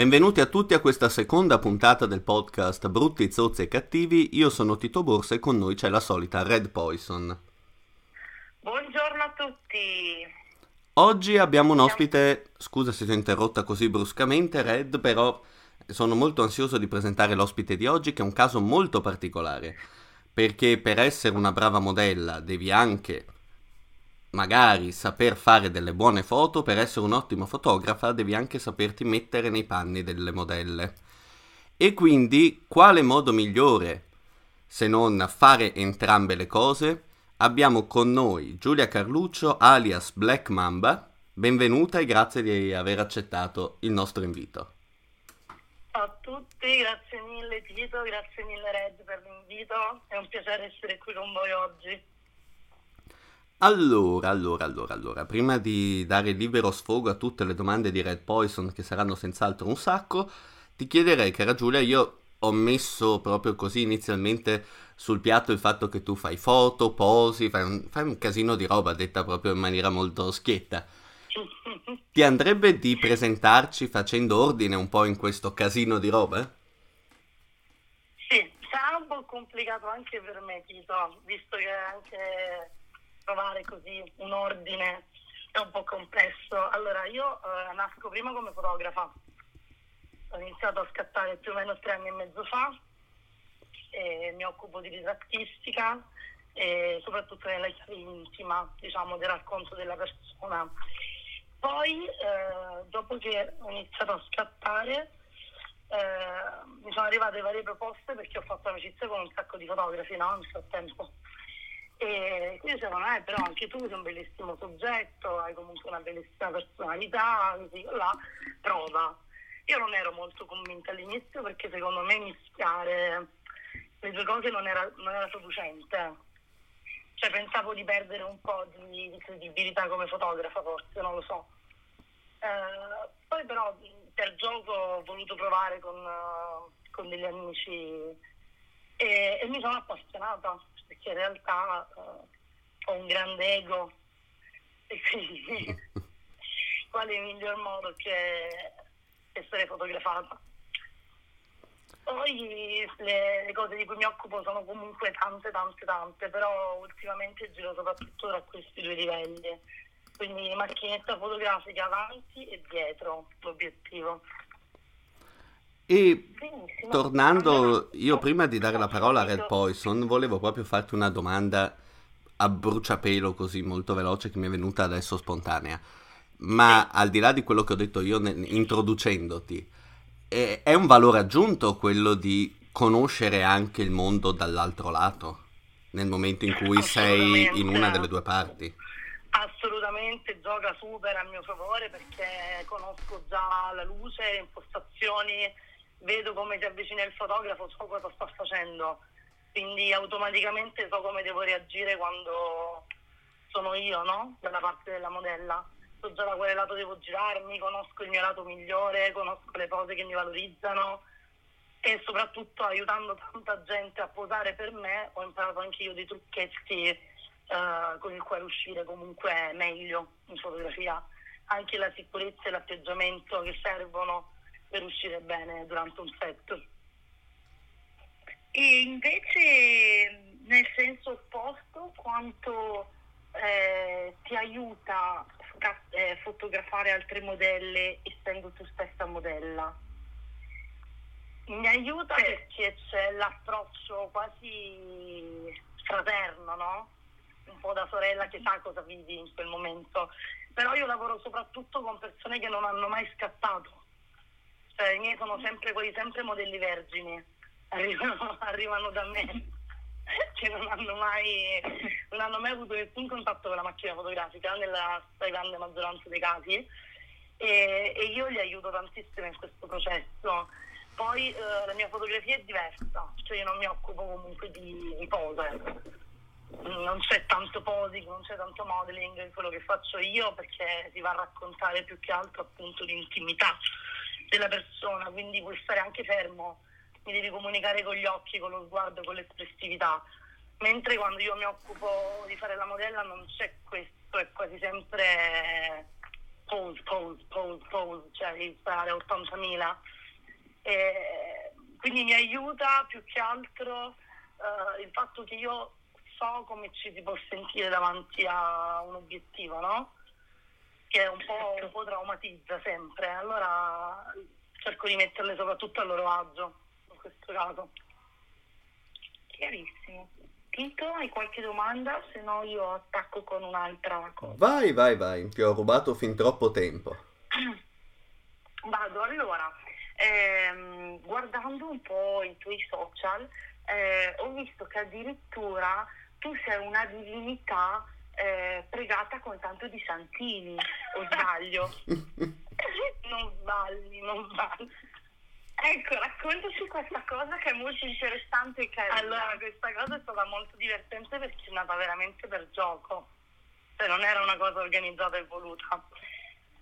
Benvenuti a tutti a questa seconda puntata del podcast Brutti, Zozzi e Cattivi. Io sono Tito Borsa e con noi c'è la solita Red Poison. Buongiorno a tutti. Oggi abbiamo un ospite, scusa se ti ho interrotta così bruscamente Red, però sono molto ansioso di presentare l'ospite di oggi che è un caso molto particolare, perché per essere una brava modella devi anche magari saper fare delle buone foto, per essere un'ottima fotografa devi anche saperti mettere nei panni delle modelle. E quindi quale modo migliore se non fare entrambe le cose? Abbiamo con noi Giulia Carluccio alias Black Mamba. Benvenuta e grazie di aver accettato il nostro invito. Ciao a tutti, grazie mille Tito, grazie mille Red per l'invito. È un piacere essere qui con voi oggi. Allora, allora, allora, allora, prima di dare libero sfogo a tutte le domande di Red Poison, che saranno senz'altro un sacco, ti chiederei, cara Giulia, io ho messo proprio così inizialmente sul piatto il fatto che tu fai foto, posi, fai un, fai un casino di roba, detta proprio in maniera molto schietta. Ti andrebbe di presentarci facendo ordine un po' in questo casino di roba? Sì, sarà un po' complicato anche per me, Tito, visto che anche trovare così un ordine è un po' complesso. Allora, io eh, nasco prima come fotografa, ho iniziato a scattare più o meno tre anni e mezzo fa, e mi occupo di ritrattistica e soprattutto nella chiave intima, diciamo, del racconto della persona. Poi, eh, dopo che ho iniziato a scattare, eh, mi sono arrivate varie proposte perché ho fatto amicizia con un sacco di fotografi no? nel frattempo. E quindi secondo me però anche tu sei un bellissimo soggetto, hai comunque una bellissima personalità, così là, prova. Io non ero molto convinta all'inizio perché secondo me mischiare le due cose non era, non era producente. Cioè pensavo di perdere un po' di, di credibilità come fotografa forse, non lo so. Eh, poi però per gioco ho voluto provare con, con degli amici e, e mi sono appassionata perché in realtà uh, ho un grande ego e quindi quale miglior modo che essere fotografata. Poi le, le, cose di cui mi occupo sono comunque tante, tante, tante, però ultimamente giro soprattutto tra questi due livelli, quindi macchinetta fotografica avanti e dietro l'obiettivo. E tornando, io prima di dare la parola a Red Poison, volevo proprio farti una domanda a bruciapelo così molto veloce che mi è venuta adesso spontanea. Ma al di là di quello che ho detto io introducendoti, è, è un valore aggiunto quello di conoscere anche il mondo dall'altro lato, nel momento in cui sei in una delle due parti? Assolutamente gioca super a mio favore perché conosco già la luce, le impostazioni, vedo come si avvicina il fotografo, so cosa sta facendo, quindi automaticamente so come devo reagire quando sono io, no? Dalla parte della modella. so già da quale lato devo girarmi, conosco il mio lato migliore, conosco le cose che mi valorizzano e soprattutto aiutando tanta gente a posare per me ho imparato anche io dei trucchetti eh, con il quale uscire comunque meglio in fotografia, anche la sicurezza e l'atteggiamento che servono per uscire bene durante un set. E invece nel senso opposto, quanto eh, ti aiuta a eh, fotografare altre modelle essendo tu stessa modella? Mi aiuta perché c'è l'approccio quasi fraterno, no? Un po' da sorella che sa cosa vivi in quel momento. Però io lavoro soprattutto con persone che non hanno mai scattato. Cioè, i miei sono sempre quelli, sempre modelli vergini. Arrivano, arrivano da me che non hanno mai non hanno mai avuto nessun contatto con la macchina fotografica nella stragrande maggioranza dei casi e, e, io li aiuto tantissimo in questo processo. Poi eh, la mia fotografia è diversa, cioè io non mi occupo comunque di, di pose, non c'è tanto posing, non c'è tanto modeling in quello che faccio io perché si va a raccontare più che altro appunto l'intimità della persona, quindi puoi stare anche fermo, mi devi comunicare con gli occhi, con lo sguardo, con l'espressività mentre quando io mi occupo di fare la modella non c'è questo, è quasi sempre pose, pose, pose, pose, cioè di sparare 80.000. E quindi mi aiuta più che altro uh, il fatto che io so come ci si può sentire davanti a un obiettivo, no? Che un po', un po' traumatizza sempre. Allora cerco di metterle soprattutto a loro agio in questo caso. Chiarissimo. Tito, hai qualche domanda? Se no io attacco con un'altra cosa. Vai, vai, vai, ti ho rubato fin troppo tempo. Vado, allora, ehm, guardando un po' i tuoi social, eh, ho visto che addirittura tu sei una divinità eh, pregata con tanto di santini, o sbaglio? non sbagli, non sbagli. Ecco, raccontaci questa cosa che è molto interessante e carina. Allora, questa cosa è stata molto divertente perché è nata veramente per gioco, cioè non era una cosa organizzata e voluta.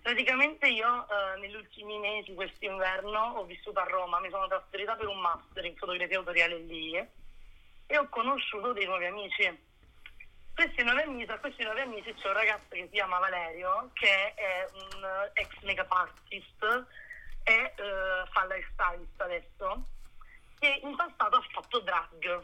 Praticamente io eh, negli ultimi mesi, quest'inverno, ho vissuto a Roma, mi sono trasferita per un master in fotografia autoriale lì e ho conosciuto dei nuovi amici. Questi nuovi amici, questi nuovi amici c'è un ragazzo che si chiama Valerio, che è un ex make-up artist e eh, fa lifestylist adesso, che in passato ha fatto drag.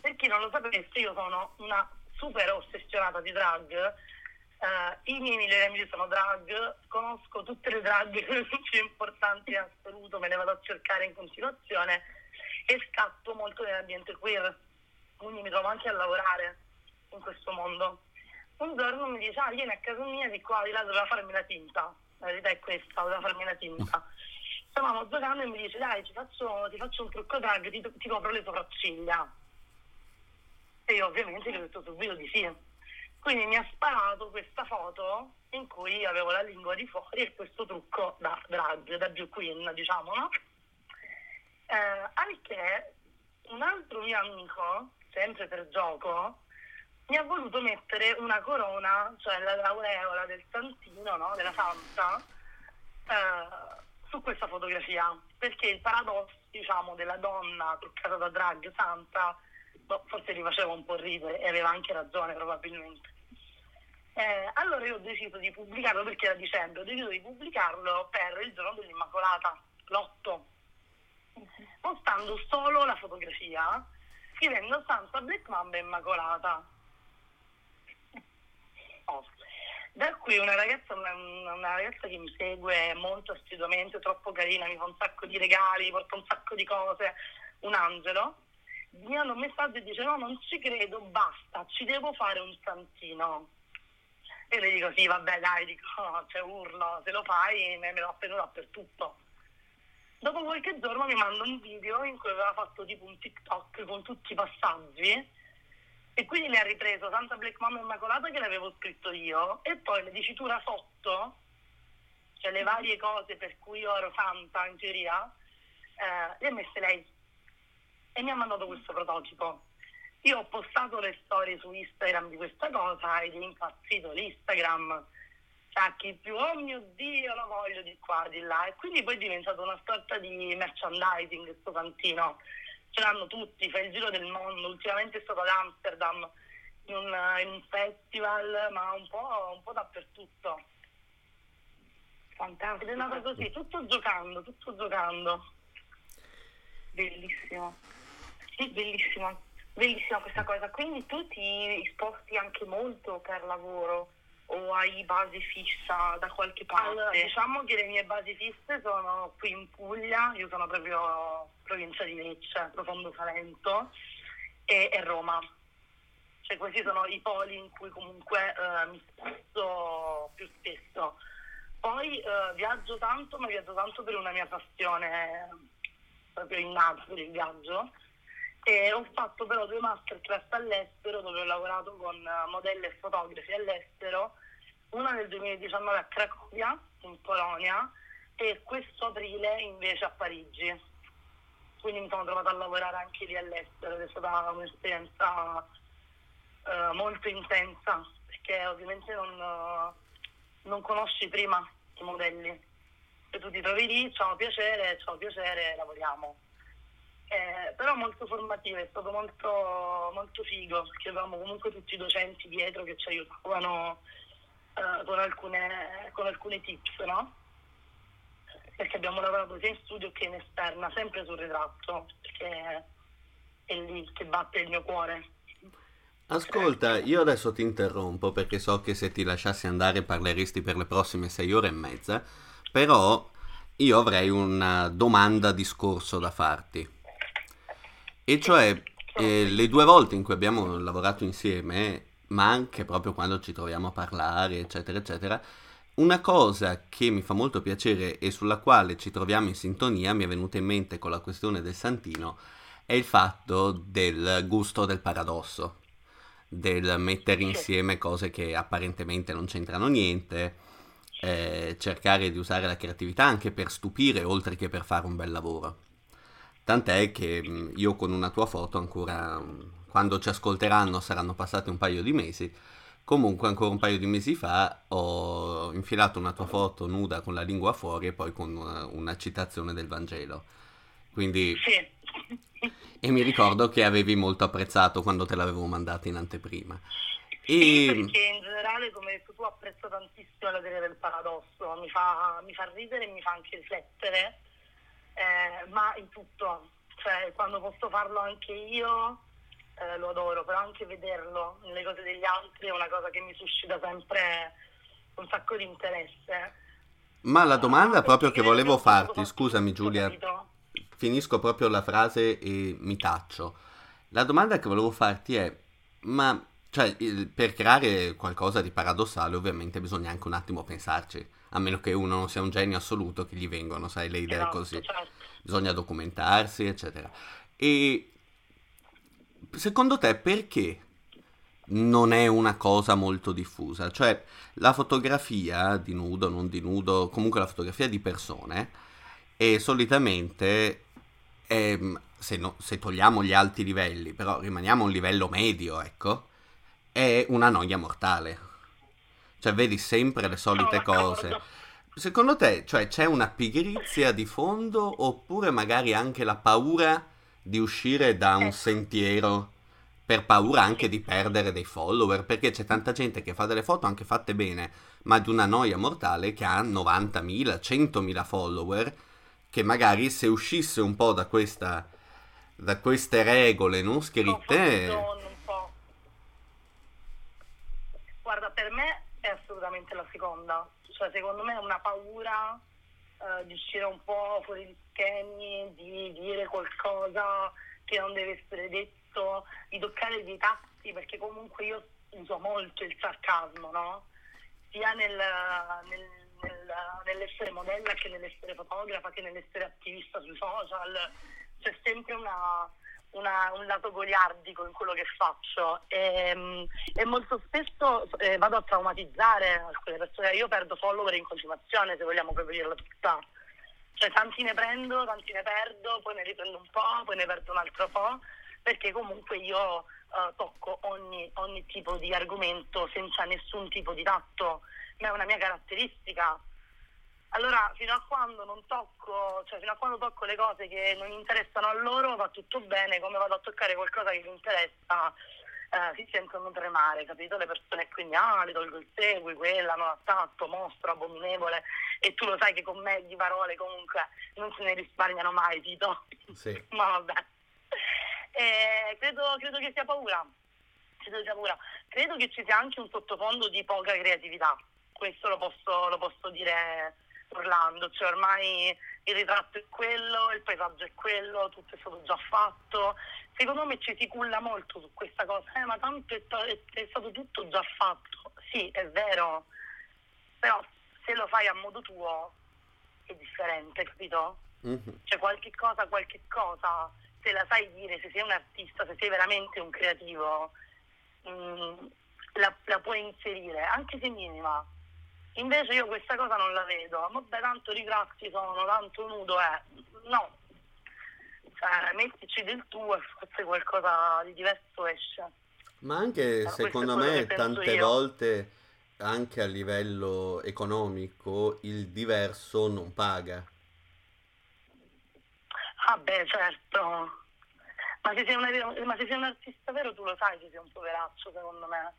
Per chi non lo sapesse, io sono una super ossessionata di drag. Eh, I miei migliori amici sono drag, conosco tutte le drag più importanti in assoluto, me le vado a cercare in continuazione e scatto molto nell'ambiente queer, quindi mi trovo anche a lavorare in questo mondo. Un giorno mi dice, ah, vieni a casa mia, di qua, di là, doveva farmi la tinta. La verità è questa, doveva farmi la tinta stavamo giocando e mi dice dai faccio, ti faccio un trucco drag, ti, ti copro le sopracciglia. E io ovviamente gli ho detto subito di sì. Quindi mi ha sparato questa foto in cui avevo la lingua di fuori e questo trucco da drag, da Bill Queen, diciamo, no? Eh, anche un altro mio amico, sempre per gioco, mi ha voluto mettere una corona, cioè la laureola del santino, no? Della santa, eh, su questa fotografia, perché il paradosso, diciamo, della donna truccata da drag santa, boh, forse li faceva un po' ridere e aveva anche ragione probabilmente. Eh, allora io ho deciso di pubblicarlo perché era dicembre, ho deciso di pubblicarlo per il giorno dell'Immacolata, l'8, postando solo la fotografia, scrivendo Santa Black Mamba Immacolata. Oh. Da qui una ragazza, una, una ragazza che mi segue molto assiduamente, troppo carina, mi fa un sacco di regali, porta un sacco di cose, un angelo, mi manda un messaggio e dice no, non ci credo, basta, ci devo fare un santino. E le dico sì, vabbè dai, dico, no, cioè urlo, se lo fai me, me lo appendo dappertutto. Dopo qualche giorno mi manda un video in cui aveva fatto tipo un TikTok con tutti i passaggi e quindi le ha ripreso Santa Black Mama Immacolata che l'avevo scritto io e poi la dicitura sotto, cioè le varie cose per cui io ero santa in teoria, eh, le ha messe lei e mi ha mandato questo prototipo. Io ho postato le storie su Instagram di questa cosa ed è impazzito l'Instagram, sacchi più, oh mio Dio, lo voglio di qua, di là. E quindi poi è diventato una sorta di merchandising questo cantino. Ce l'hanno tutti, fa il giro del mondo, ultimamente è stato ad Amsterdam in un, in un festival, ma un po', un po' dappertutto. Fantastico. Ed è nato così, tutto giocando, tutto giocando. Bellissimo. Sì, bellissimo. Bellissima questa cosa. Quindi tu ti sposti anche molto per lavoro o hai base fissa da qualche parte? Allora, diciamo che le mie basi fisse sono qui in Puglia, io sono proprio provincia di Lecce, profondo Salento, e, e Roma. Cioè questi sono i poli in cui comunque eh, mi sposto più spesso. Poi eh, viaggio tanto, ma viaggio tanto per una mia passione proprio innata per il viaggio. E ho fatto però due masterclass all'estero dove ho lavorato con eh, modelli e fotografi all'estero, una nel 2019 a Cracovia, in Polonia, e questo aprile invece a Parigi. Quindi mi sono trovata a lavorare anche lì all'estero ed è stata un'esperienza eh, molto intensa perché ovviamente non, eh, non conosci prima i modelli. E tu ti trovi lì, ciao piacere, ciao piacere, lavoriamo. Eh, però molto formativo, è stato molto, molto figo perché avevamo comunque tutti i docenti dietro che ci aiutavano eh, con, alcune, con alcune tips, no? Perché abbiamo lavorato sia in studio che in esterna, sempre sul ritratto, perché è lì che batte il mio cuore. Ascolta, io adesso ti interrompo perché so che se ti lasciassi andare parleresti per le prossime sei ore e mezza, però io avrei una domanda discorso da farti. E cioè, eh, le due volte in cui abbiamo lavorato insieme, ma anche proprio quando ci troviamo a parlare, eccetera, eccetera, una cosa che mi fa molto piacere e sulla quale ci troviamo in sintonia, mi è venuta in mente con la questione del Santino, è il fatto del gusto del paradosso, del mettere insieme cose che apparentemente non c'entrano niente, eh, cercare di usare la creatività anche per stupire oltre che per fare un bel lavoro. Tant'è che mh, io con una tua foto ancora, mh, quando ci ascolteranno saranno passati un paio di mesi, comunque ancora un paio di mesi fa ho infilato una tua foto nuda con la lingua fuori e poi con una, una citazione del Vangelo. Quindi... E mi ricordo che avevi molto apprezzato quando te l'avevo mandata in anteprima. Sì, E... perché in generale, come hai detto tu, apprezzo tantissimo la teoria del paradosso, mi fa, mi fa ridere e mi fa anche riflettere, eh, ma in tutto, cioè quando posso farlo anche io eh, lo adoro, però anche vederlo nelle cose degli altri è una cosa che mi suscita sempre un sacco di interesse. Ma la domanda proprio che volevo farti, scusami Giulia, finisco proprio la frase e mi taccio. La domanda che volevo farti è, ma cioè, il- per creare qualcosa di paradossale ovviamente bisogna anche un attimo pensarci, a meno che uno non sia un genio assoluto che gli vengono, sai, le idee Esatto, così. certo. Bisogna documentarsi, eccetera. E secondo te perché non è una cosa molto diffusa? Cioè, la fotografia di nudo, non di nudo, comunque la fotografia di persone, è solitamente, ehm, se, no- se togliamo gli alti livelli, però rimaniamo a un livello medio, ecco, è una noia mortale. Cioè, vedi sempre le solite d'accordo. cose. Secondo te, cioè, c'è una pigrizia di fondo oppure magari anche la paura di uscire da un Ecco. sentiero per paura anche di perdere dei follower? Perché c'è tanta gente che fa delle foto anche fatte bene, ma di una noia mortale che ha 90.000, 100.000 follower, che magari se uscisse un po' da questa da queste regole non scritte Confusione un po'. Guarda, per me è assolutamente la seconda. Cioè, secondo me è una paura eh, di uscire un po' fuori di schemi, di dire qualcosa che non deve essere detto, di toccare dei tasti, perché comunque io uso molto il sarcasmo, no? Sia nel, nel- nel- nell'essere modella che nell'essere fotografa che nell'essere attivista sui social. C'è sempre una, una- un lato goliardico in quello che faccio e, mm, e molto spesso eh, vado a traumatizzare alcune persone. Io perdo follower in continuazione, se vogliamo proprio dirla tutta. Cioè tanti ne prendo, tanti ne perdo, poi ne riprendo un po', poi ne perdo un altro po', perché comunque io eh, tocco ogni, ogni tipo di argomento senza nessun tipo di tatto ma è una mia caratteristica. Allora, fino a quando non tocco, cioè fino a quando tocco le cose che non interessano a loro, va tutto bene, come vado a toccare qualcosa che mi interessa, eh, si sentono tremare, capito? Le persone quindi, ah, le tolgo il segui, quella, non attacco, mostro, abominevole, e tu lo sai che con me di parole comunque non se ne risparmiano mai, Tito. Sì. Ma vabbè. Eh, credo, credo che sia paura. Credo che sia paura. Credo che ci sia anche un sottofondo di poca creatività. Questo lo posso, lo posso dire Orlando, cioè ormai il ritratto è quello, il paesaggio è quello, tutto è stato già fatto. Secondo me ci si culla molto su questa cosa, eh, ma tanto è, è, stato tutto già fatto. Sì, è vero, però se lo fai a modo tuo è differente, capito? Mhm. Cioè qualche cosa, qualche cosa, se la sai dire, se sei un artista, se sei veramente un creativo, mm, la, la puoi inserire, anche se minima. Invece io questa cosa non la vedo. Vabbè, tanto ritratti sono, tanto nudo è. No. Cioè, mettici del tuo e forse qualcosa di diverso esce. Ma anche è secondo me tante volte anche a livello economico il diverso non paga. Ah beh, certo. Ma se sei, una- ma se sei un artista vero tu lo sai che sei un poveraccio, secondo me.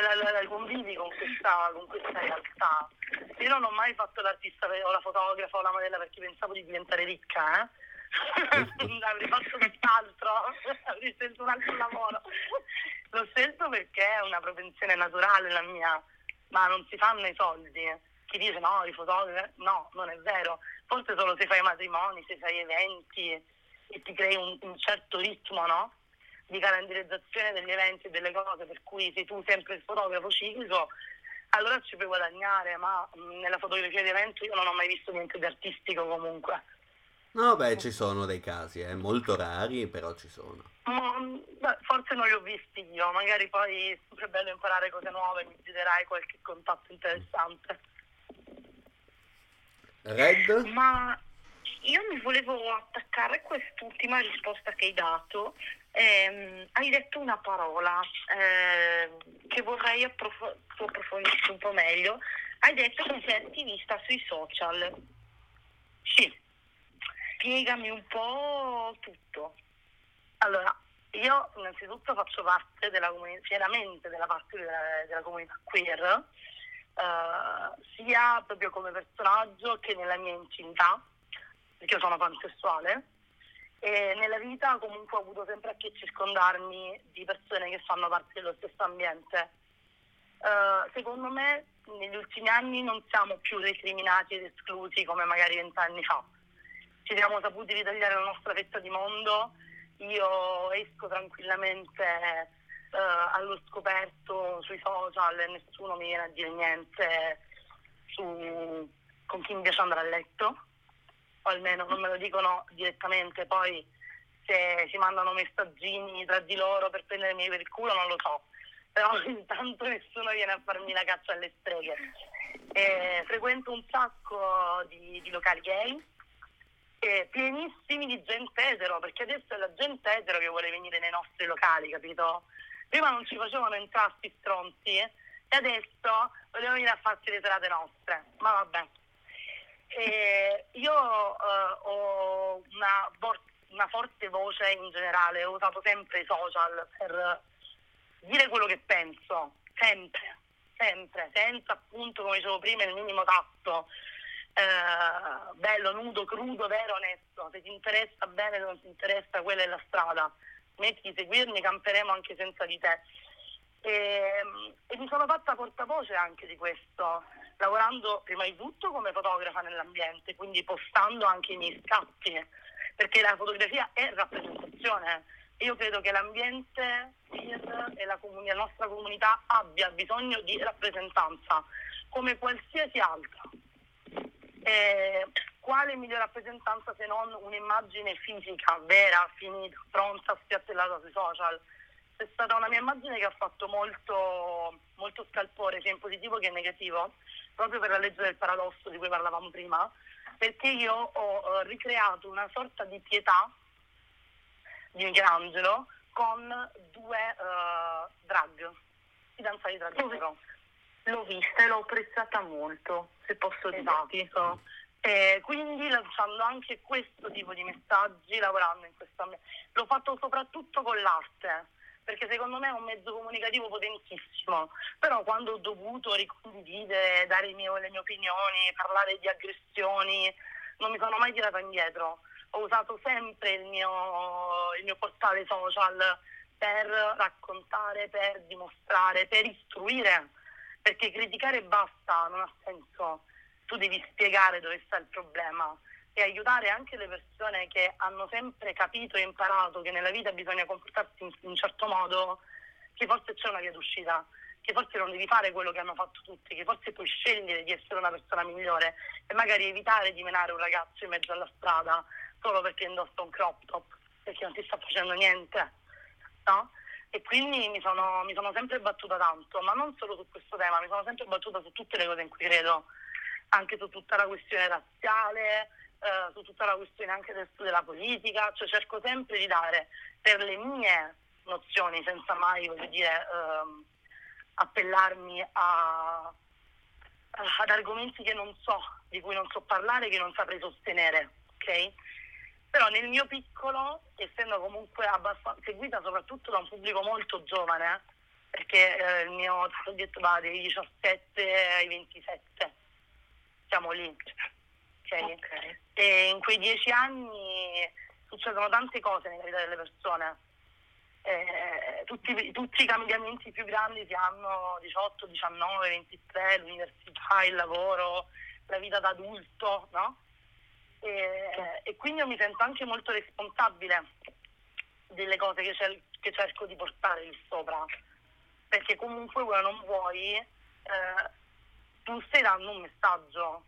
La- la convivi con questa, con questa realtà. Io non ho mai fatto l'artista o la fotografa o la modella perché pensavo di diventare ricca, eh. Avrei fatto tutt'altro, avrei scelto un altro lavoro. L'ho scelto perché è una propensione naturale la mia, ma non si fanno i soldi. Chi dice no, i fotografi, no, non è vero. Forse solo se fai matrimoni, se fai eventi e ti crei un, un certo ritmo, no? Di calendarizzazione degli eventi e delle cose, per cui sei tu sempre il fotografo ciclico, allora ci puoi guadagnare, ma nella fotografia di evento io non ho mai visto niente di artistico comunque. No, beh, ci sono dei casi, eh, molto rari, però ci sono. Ma, beh, forse non li ho visti io, magari poi è sempre bello imparare cose nuove, mi giterai qualche contatto interessante. Red? Ma io mi volevo attaccare a quest'ultima risposta che hai dato. Ehm, hai detto una parola ehm, che vorrei approf- approfondire un po' meglio. Hai detto che sei attivista sui social. Sì, Spiegami un po' tutto. allora, io innanzitutto faccio parte della comunità, pienamente della parte della, della comunità queer, eh, sia proprio come personaggio che nella mia intimità, perché io sono pansessuale, e nella vita comunque ho avuto sempre a che circondarmi di persone che fanno parte dello stesso ambiente. Eh, secondo me negli ultimi anni non siamo più recriminati ed esclusi come magari vent'anni fa. Ci siamo saputi ritagliare la nostra fetta di mondo. Io esco tranquillamente eh, allo scoperto sui social e nessuno mi viene a dire niente su con chi mi piace andare a letto, o almeno non me lo dicono direttamente, poi se si mandano messaggini tra di loro per prendermi per il culo non lo so, però intanto nessuno viene a farmi la caccia alle streghe. Eh, frequento un sacco di, di locali gay, pienissimi di gente etero, perché adesso è la gente etero che vuole venire nei nostri locali, capito? Prima non ci facevano entrare sti stronzi eh, e adesso vogliono venire a farsi le serate nostre, ma vabbè. Eh, io eh, ho una, una forte voce in generale, ho usato sempre i social per dire quello che penso, sempre, sempre, senza appunto, come dicevo prima, il minimo tatto. Eh, bello, nudo, crudo, vero, onesto. Se ti interessa bene, se non ti interessa, quella è la strada. Metti di seguirmi, camperemo anche senza di te. E, e mi sono fatta portavoce anche di questo, lavorando prima di tutto come fotografa nell'ambiente, quindi postando anche i miei scatti, perché la fotografia è rappresentazione. Io credo che l'ambiente e la, comuni- la nostra comunità abbia bisogno di rappresentanza, come qualsiasi altra. Eh, quale migliore rappresentanza se non un'immagine fisica, vera, finita, pronta, spiattellata sui social? È stata una mia immagine che ha fatto molto, molto scalpore, sia in positivo che in negativo, proprio per la legge del paradosso di cui parlavamo prima, perché io ho eh, ricreato una sorta di pietà di Michelangelo con due eh, drag, fidanzati tra loro. L'ho vista e l'ho apprezzata molto, se posso dirti. Esatto. E quindi lanciando anche questo tipo di messaggi, lavorando in questo ambiente. L'ho fatto soprattutto con l'arte, perché secondo me è un mezzo comunicativo potentissimo, però quando ho dovuto ricondividere, dare miei- le mie opinioni, parlare di aggressioni, non mi sono mai tirata indietro. Ho usato sempre il mio, il mio portale social per raccontare, per dimostrare, per istruire, perché criticare basta, non ha senso. Tu devi spiegare dove sta il problema e aiutare anche le persone che hanno sempre capito e imparato che nella vita bisogna comportarsi in in un certo modo, che forse c'è una via d'uscita, che forse non devi fare quello che hanno fatto tutti, che forse puoi scegliere di essere una persona migliore e magari evitare di menare un ragazzo in mezzo alla strada solo perché indossa un crop top, perché non ti sta facendo niente. No? E quindi mi sono, mi sono sempre battuta tanto, ma non solo su questo tema, mi sono sempre battuta su tutte le cose in cui credo, anche su tutta la questione razziale, eh, su tutta la questione anche del studio della politica, cioè cerco sempre di dare per le mie nozioni, senza mai, voglio dire, ehm, appellarmi a, ad argomenti che non so, di cui non so parlare, che non saprei sostenere, ok? Però nel mio piccolo, essendo comunque abbastanza seguita soprattutto da un pubblico molto giovane, perché eh, il mio target va dai 17 ai 27, siamo lì. Ok? E in quei dieci anni succedono tante cose nella vita delle persone. Eh, tutti, tutti i cambiamenti più grandi si hanno 18, 19, 23, l'università, il lavoro, la vita da adulto, no? E, e quindi io mi sento anche molto responsabile delle cose che, cer- che cerco di portare lì sopra, perché comunque vuoi non vuoi, eh, tu stai dando un messaggio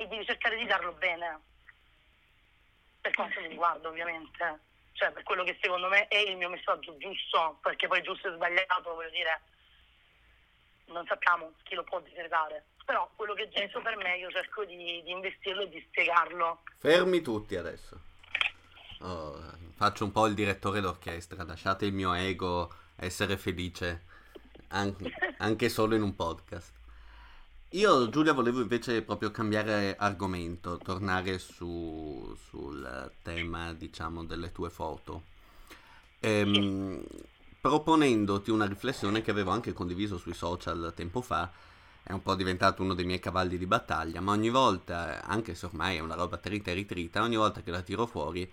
e devi cercare di darlo bene, per quanto mi riguarda ovviamente, cioè per quello che secondo me è il mio messaggio giusto, perché poi giusto e sbagliato, voglio dire, non sappiamo chi lo può decretare, però quello che è giusto per me io cerco di, di investirlo e di spiegarlo. Fermi tutti adesso. Oh, faccio un po' il direttore d'orchestra, lasciate il mio ego essere felice an- anche solo in un podcast. Io, Giulia, volevo invece proprio cambiare argomento, tornare su- sul tema, diciamo, delle tue foto. Ehm, proponendoti una riflessione che avevo anche condiviso sui social tempo fa, è un po' diventato uno dei miei cavalli di battaglia, ma ogni volta, anche se ormai è una roba trita e ritrita, ogni volta che la tiro fuori,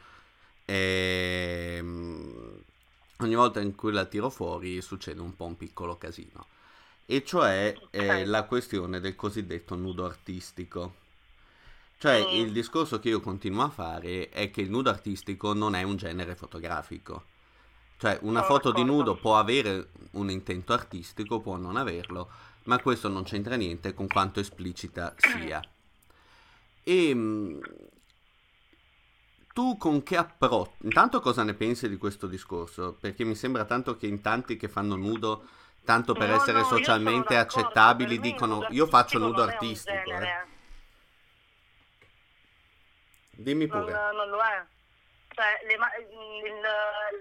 ehm, ogni volta in cui la tiro fuori succede un po' un piccolo casino. E cioè eh, la questione del cosiddetto nudo artistico. Cioè, Mm. il discorso che io continuo a fare è che il nudo artistico non è un genere fotografico. Cioè, una Sono foto di d'accordo. nudo può avere un intento artistico, può non averlo, ma questo non c'entra niente con quanto esplicita sia. E mh, tu con che approccio? Intanto cosa ne pensi di questo discorso? Perché mi sembra tanto che in tanti che fanno nudo, tanto per No, essere no, socialmente accettabili, dicono io faccio nudo non artistico. eh. Dimmi non, pure. non lo è. Cioè, le, il-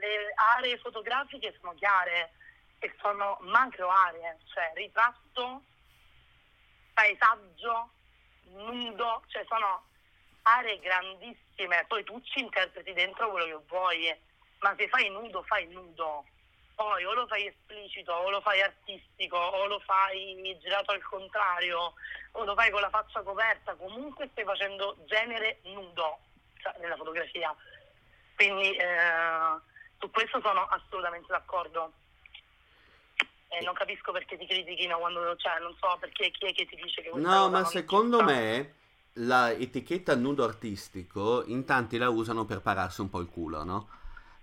le aree fotografiche sono chiare e sono macro aree, cioè ritratto, paesaggio, nudo, cioè sono aree grandissime, poi tu ci interpreti dentro quello che vuoi, ma se fai nudo, fai nudo. Poi o lo fai esplicito, o lo fai artistico, o lo fai girato al contrario, o lo fai con la faccia coperta, comunque stai facendo genere nudo cioè, nella fotografia. Quindi eh, su questo sono assolutamente d'accordo. E non capisco perché ti critichino quando, cioè, non so perché chi è che ti dice che No, ma secondo me la etichetta nudo artistico in tanti la usano per pararsi un po' il culo, no?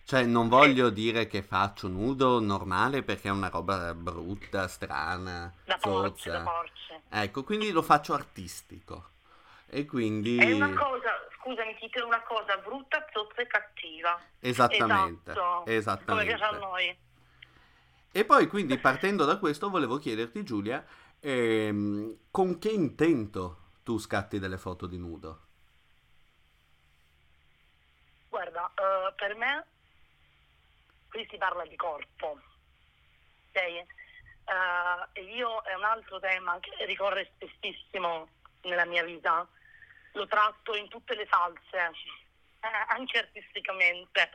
Cioè, non voglio dire che faccio nudo normale perché è una roba brutta, strana, Da porci, da porci. Ecco, quindi lo faccio artistico. E quindi... È una cosa, scusami, ti dico una cosa brutta, zozza e cattiva. Esattamente, Esatto, Come esattamente. piace a noi. E poi, quindi, partendo da questo, volevo chiederti, Giulia, ehm, con che intento tu scatti delle foto di nudo? Guarda, eh, per me qui si parla di corpo, ok? Uh, io è un altro tema che ricorre spessissimo nella mia vita, lo tratto in tutte le salse, eh, anche artisticamente.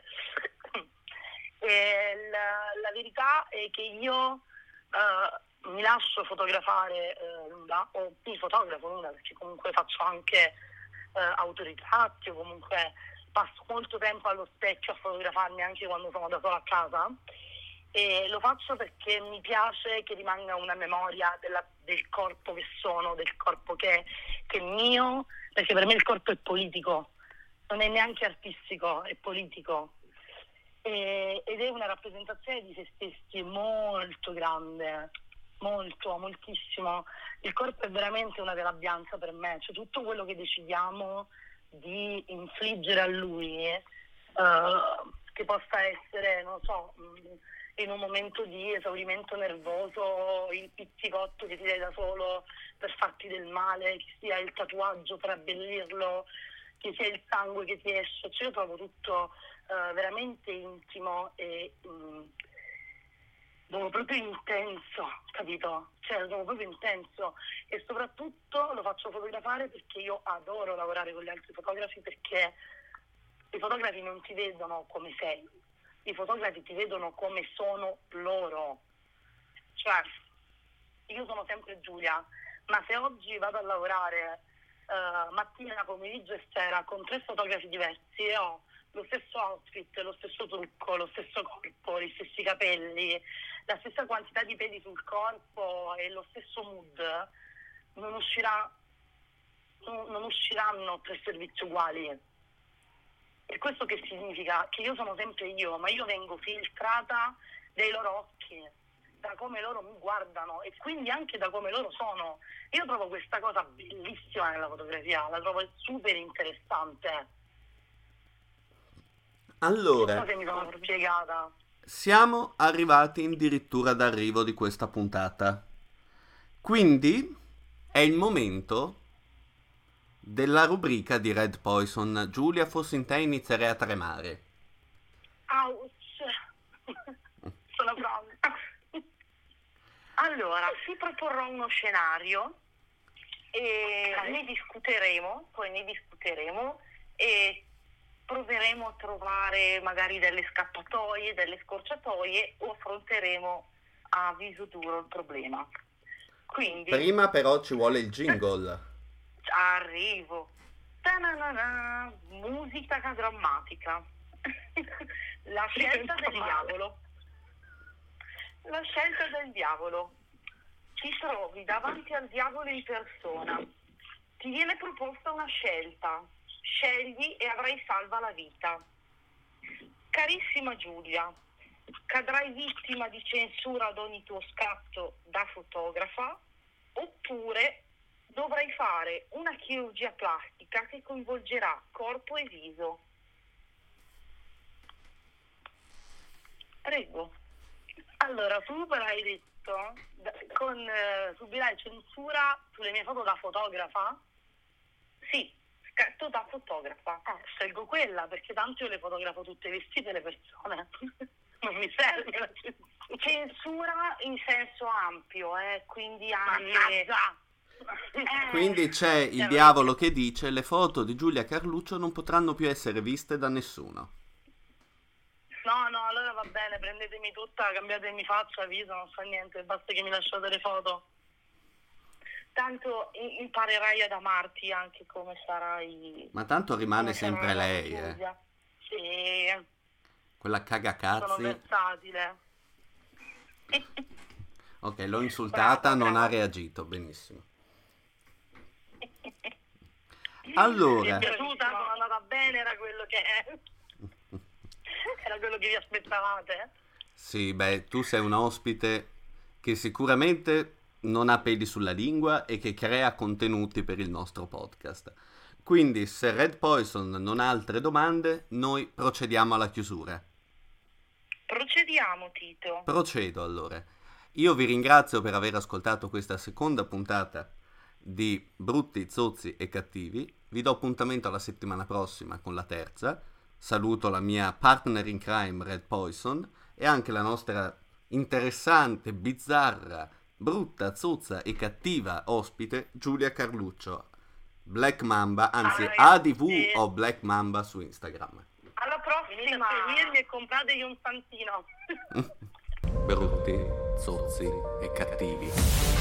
la, la, verità è che io uh, mi lascio fotografare uh, o mi fotografo nuda perché comunque faccio anche autoritratti o comunque passo molto tempo allo specchio a fotografarmi anche quando sono da sola a casa e lo faccio perché mi piace che rimanga una memoria della, del corpo che sono, del corpo che, che, è mio, perché per me il corpo è politico, non è neanche artistico, è politico. Ed è una rappresentazione di se stessi molto grande, molto, moltissimo. Il corpo è veramente una dell'abbianza per me, cioè tutto quello che decidiamo di infliggere a lui, uh, che possa essere, non so, in un momento di esaurimento nervoso, il pizzicotto che ti dai da solo per farti del male, che sia il tatuaggio per abbellirlo, che sia il sangue che ti esce, cioè io trovo tutto uh, veramente intimo e um, proprio intenso, capito? Cioè trovo proprio intenso e soprattutto lo faccio fotografare perché io adoro lavorare con gli altri fotografi perché i fotografi non ti vedono come sei, i fotografi ti vedono come sono loro. Cioè, io sono sempre Giulia, ma se oggi vado a lavorare uh, mattina, pomeriggio e sera con tre fotografi diversi e ho lo stesso outfit, lo stesso trucco, lo stesso corpo, gli stessi capelli, la stessa quantità di peli sul corpo e lo stesso mood, non, uscirà, non usciranno tre servizi uguali. E questo che significa? Che io sono sempre io, ma io vengo filtrata dai loro occhi, da come loro mi guardano e quindi anche da come loro sono. Io trovo questa cosa bellissima nella fotografia, la trovo super interessante. Allora, non so se mi sono spiegata. Siamo arrivati addirittura d'arrivo di questa puntata. Quindi è il momento della rubrica di Red Poison. Giulia, fossi in te inizierei a tremare. Ouch! Sono pronta. Allora, ti proporrò uno scenario e okay. ne discuteremo, poi ne discuteremo e proveremo a trovare magari delle scappatoie, delle scorciatoie o affronteremo a viso duro il problema. Quindi, Prima però ci vuole il jingle. Arrivo. Ta-na-na-na, musica drammatica. La scelta del diavolo. La scelta del diavolo. Ti trovi davanti al diavolo in persona. Ti viene proposta una scelta. Scegli e avrai salva la vita. Carissima Giulia, cadrai vittima di censura ad ogni tuo scatto da fotografa oppure dovrai fare una chirurgia plastica che coinvolgerà corpo e viso. Prego. Allora, tu hai detto, con, eh, subirai censura sulle mie foto da fotografa? Sì, scatto da fotografa. Eh, scelgo quella perché tanto io le fotografo tutte vestite le persone. non mi serve la censura. Censura in senso ampio, eh, quindi anche... Mannaggia! Eh. Quindi c'è il diavolo che dice le foto di Giulia Carluccio non potranno più essere viste da nessuno. No, no, allora va bene, prendetemi tutta, cambiatemi faccia, viso, non fa niente, basta che mi lasciate le foto. Tanto imparerai ad amarti anche come sarai. Ma tanto rimane sempre lei, eh. Sì. Quella cagacazzi. Sono versatile. ok, l'ho insultata, non ha reagito, benissimo. Allora. Mi è piaciuta, sono andata bene, era quello che era quello che vi aspettavate. Sì, beh, tu sei un ospite che sicuramente non ha peli sulla lingua e che crea contenuti per il nostro podcast. Quindi, se Red Poison non ha altre domande, noi procediamo alla chiusura. Procediamo, Tito. Procedo allora. Io vi ringrazio per aver ascoltato questa seconda puntata di Brutti, Zozzi e Cattivi. Vi do appuntamento alla settimana prossima con la terza. Saluto la mia partner in crime Red Poison e anche la nostra interessante, bizzarra, brutta, zozza e cattiva ospite Giulia Carluccio. Black Mamba, anzi Ah, ADV sì. o Black Mamba su Instagram. Alla prossima, seguirmi e comprategli un santino. Brutti, zozzi e cattivi.